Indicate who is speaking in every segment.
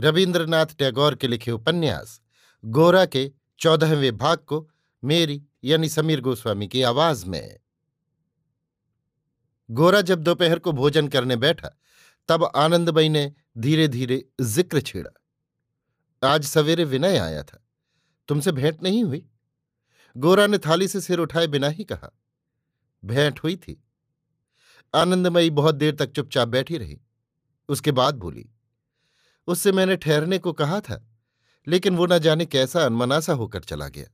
Speaker 1: रविन्द्रनाथ टैगोर के लिखे उपन्यास, गोरा के चौदहवें भाग को मेरी यानी समीर गोस्वामी की आवाज़ में। गोरा जब दोपहर को भोजन करने बैठा, तब आनंदमयी ने धीरे धीरे ज़िक्र छेड़ा। आज सवेरे विनय आया था। तुमसे भेंट नहीं हुई? गोरा ने थाली से सिर उठाए बिना ही कहा। भेंट हुई थी। आनंदमयी बहुत देर तक चुपचाप बैठी रही। उसके बाद बोली उससे मैंने ठहरने को कहा था, लेकिन वो न जाने कैसा अनमनासा होकर चला गया।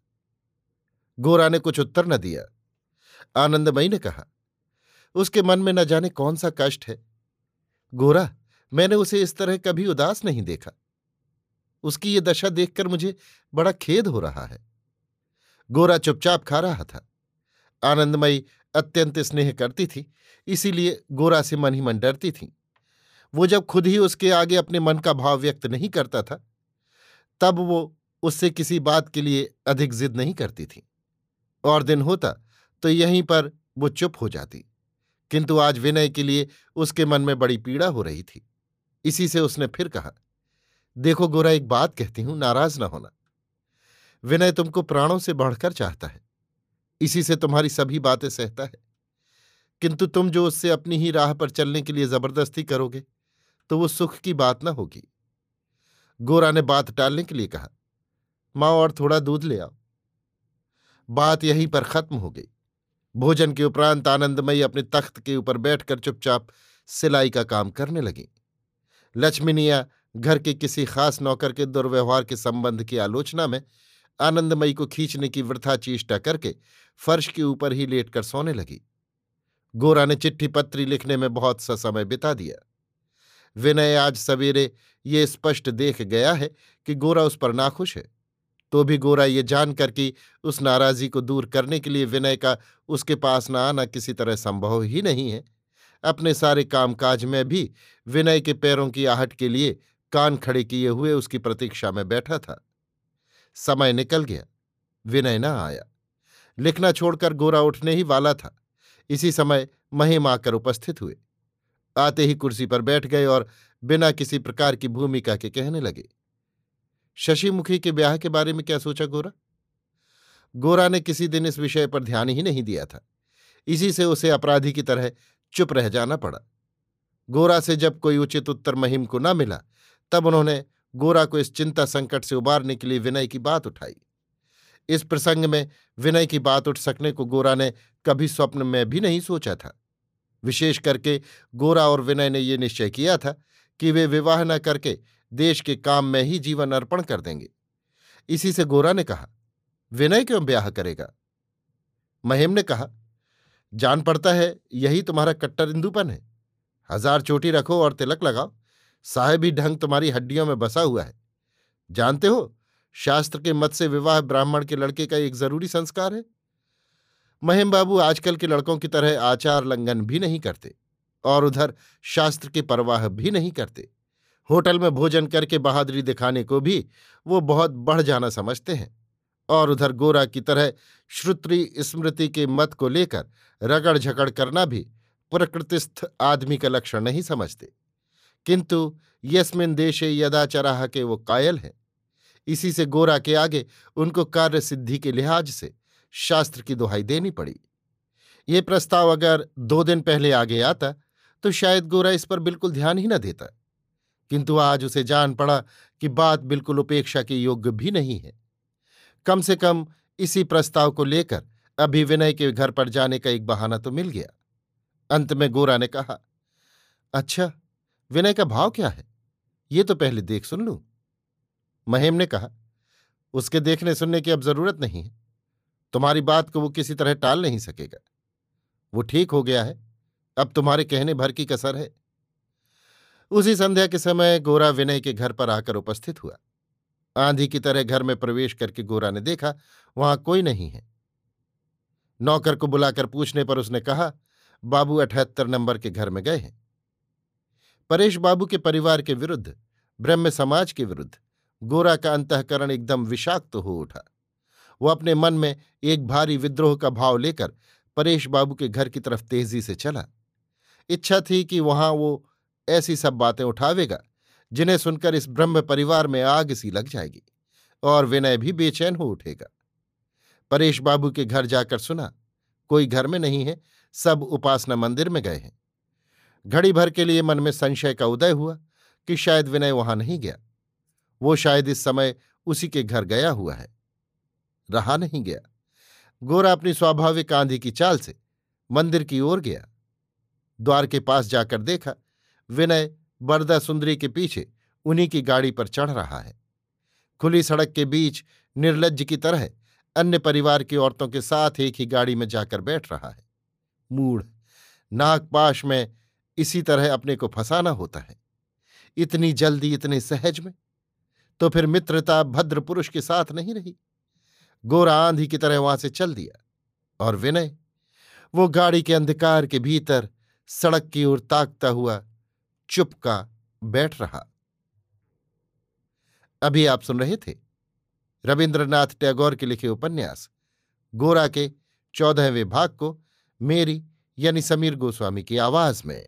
Speaker 1: गोरा ने कुछ उत्तर न दिया। आनंदमयी ने कहा, उसके मन में न जाने कौन सा कष्ट है। गोरा, मैंने उसे इस तरह कभी उदास नहीं देखा। उसकी ये दशा देखकर मुझे बड़ा खेद हो रहा है। गोरा चुपचाप खा रहा था। आनंदमयी अत्यंत स्नेह करती थी, इसीलिए गोरा से मन ही मन डरती थी। वो जब खुद ही उसके आगे अपने मन का भाव व्यक्त नहीं करता था, तब वो उससे किसी बात के लिए अधिक जिद नहीं करती थी। और दिन होता तो यहीं पर वो चुप हो जाती। किंतु आज विनय के लिए उसके मन में बड़ी पीड़ा हो रही थी। इसी से उसने फिर कहा, देखो गोरा, एक बात कहती हूँ, नाराज़ ना होना। विनय तुमको प्राणों से बढ़कर चाहता है। इसी से तुम्हारी सभी बातें सहता है। किंतु तुम जो उससे अपनी ही राह पर चलने के लिए ज़बरदस्ती करोगे तो वो सुख की बात न होगी। गोरा ने बात टालने के लिए कहा, माँ, और थोड़ा दूध ले आओ। बात यहीं पर खत्म हो गई। भोजन के उपरांत आनंदमयी अपने तख्त के ऊपर बैठकर चुपचाप सिलाई का काम करने लगी। लक्ष्मीनिया घर के किसी खास नौकर के दुर्व्यवहार के संबंध की आलोचना में आनंदमयी को खींचने की वृथा चेष्टा करके फर्श के ऊपर ही लेटकर सोने लगी। गोरा ने चिट्ठी पत्री लिखने में बहुत सा समय बिता दिया। विनय आज सवेरे ये स्पष्ट देख गया है कि गोरा उस पर नाखुश है। तो भी गोरा ये जानकर कि उस नाराजी को दूर करने के लिए विनय का उसके पास न आना किसी तरह संभव ही नहीं है। अपने सारे कामकाज में भी विनय के पैरों की आहट के लिए कान खड़े किए हुए उसकी प्रतीक्षा में बैठा था। समय निकल गया। विनय न आया। लिखना छोड़कर गोरा उठने ही वाला था। इसी समय महिम आकर उपस्थित हुए। आते ही कुर्सी पर बैठ गए और बिना किसी प्रकार की भूमिका के कहने लगे, शशिमुखी के ब्याह के बारे में क्या सोचा गोरा? गोरा ने किसी दिन इस विषय पर ध्यान ही नहीं दिया था। इसी से उसे अपराधी की तरह चुप रह जाना पड़ा। गोरा से जब कोई उचित उत्तर महिम को न मिला, तब उन्होंने गोरा को इस चिंता संकट से उबारने के लिए विनय की बात उठाई। इस प्रसंग में विनय की बात उठ सकने को गोरा ने कभी स्वप्न में भी नहीं सोचा था। विशेष करके गोरा और विनय ने ये निश्चय किया था कि वे विवाह न करके देश के काम में ही जीवन अर्पण कर देंगे। इसी से गोरा ने कहा, विनय क्यों ब्याह करेगा? महिम ने कहा, जान पड़ता है, यही तुम्हारा कट्टर इंदुपन है। हज़ार चोटी रखो और तिलक लगाओ। साहेबी ढंग तुम्हारी हड्डियों में बसा हुआ है। जानते हो, शास्त्र के मत से विवाह ब्राह्मण के लड़के का एक ज़रूरी संस्कार है। महिम बाबू आजकल के लड़कों की तरह आचार लंघन भी नहीं करते और उधर शास्त्र की परवाह भी नहीं करते। होटल में भोजन करके बहादुरी दिखाने को भी वो बहुत बढ़ जाना समझते हैं और उधर गोरा की तरह श्रुत्री स्मृति के मत को लेकर रगड़ झगड़ करना भी प्रकृतिस्थ आदमी का लक्षण नहीं समझते। किंतु यस्मिन देशे यदाचराह के वो कायल हैं। इसी से गोरा के आगे उनको कार्य सिद्धि के लिहाज से शास्त्र की दुहाई देनी पड़ी। ये प्रस्ताव अगर दो दिन पहले आगे आता तो शायद गोरा इस पर बिल्कुल ध्यान ही न देता। किंतु आज उसे जान पड़ा कि बात बिल्कुल उपेक्षा के योग्य भी नहीं है। कम से कम इसी प्रस्ताव को लेकर अभी विनय के घर पर जाने का एक बहाना तो मिल गया। अंत में गोरा ने कहा अच्छा विनय का भाव क्या है? ये तो पहले देख सुन लू। महेम ने कहा, उसके देखने सुनने की अब ज़रूरत नहीं है। तुम्हारी बात को वो किसी तरह टाल नहीं सकेगा। वो ठीक हो गया है। अब तुम्हारे कहने भर की कसर है। उसी संध्या के समय गोरा विनय के घर पर आकर उपस्थित हुआ। आंधी की तरह घर में प्रवेश करके गोरा ने देखा, वहाँ कोई नहीं है। नौकर को बुलाकर पूछने पर उसने कहा, बाबू अठहत्तर नंबर के घर में गए हैं। परेश बाबू के परिवार के विरुद्ध, ब्रह्म समाज के विरुद्ध, गोरा का अंतकरण एकदम विषाक्त तो हो उठा। वो अपने मन में एक भारी विद्रोह का भाव लेकर परेश बाबू के घर की तरफ़ तेज़ी से चला। इच्छा थी कि वहाँ वो ऐसी सब बातें उठावेगा, जिन्हें सुनकर इस ब्रह्म परिवार में आग सी लग जाएगी, और विनय भी बेचैन हो उठेगा। परेश बाबू के घर जाकर सुना, कोई घर में नहीं है, सब उपासना मंदिर में गए हैं। घड़ी भर के लिए मन में संशय का उदय हुआ कि शायद विनय वहाँ नहीं गया। वो शायद इस समय उसी के घर गया हुआ है। रहा नहीं गया। गोरा अपनी स्वाभाविक आंधी की चाल से मंदिर की ओर गया। द्वार के पास जाकर देखा, विनय बरदा सुंदरी के पीछे उन्हीं की गाड़ी पर चढ़ रहा है। खुली सड़क के बीच निर्लज की तरह अन्य परिवार की औरतों के साथ एक ही गाड़ी में जाकर बैठ रहा है। मूढ़, नागपाश में इसी तरह अपने को फंसाना होता है। इतनी जल्दी, इतने सहज में? तो फिर मित्रता भद्र पुरुष के साथ नहीं रही। गोरा आंधी की तरह वहाँ से चल दिया और विनय, वो गाड़ी के अंधकार के भीतर सड़क की ओर ताकता हुआ चुपका बैठ रहा। अभी आप सुन रहे थे रविन्द्रनाथ टैगोर के लिखे उपन्यास, गोरा के चौदहवें भाग को मेरी यानी समीर गोस्वामी की आवाज़ में।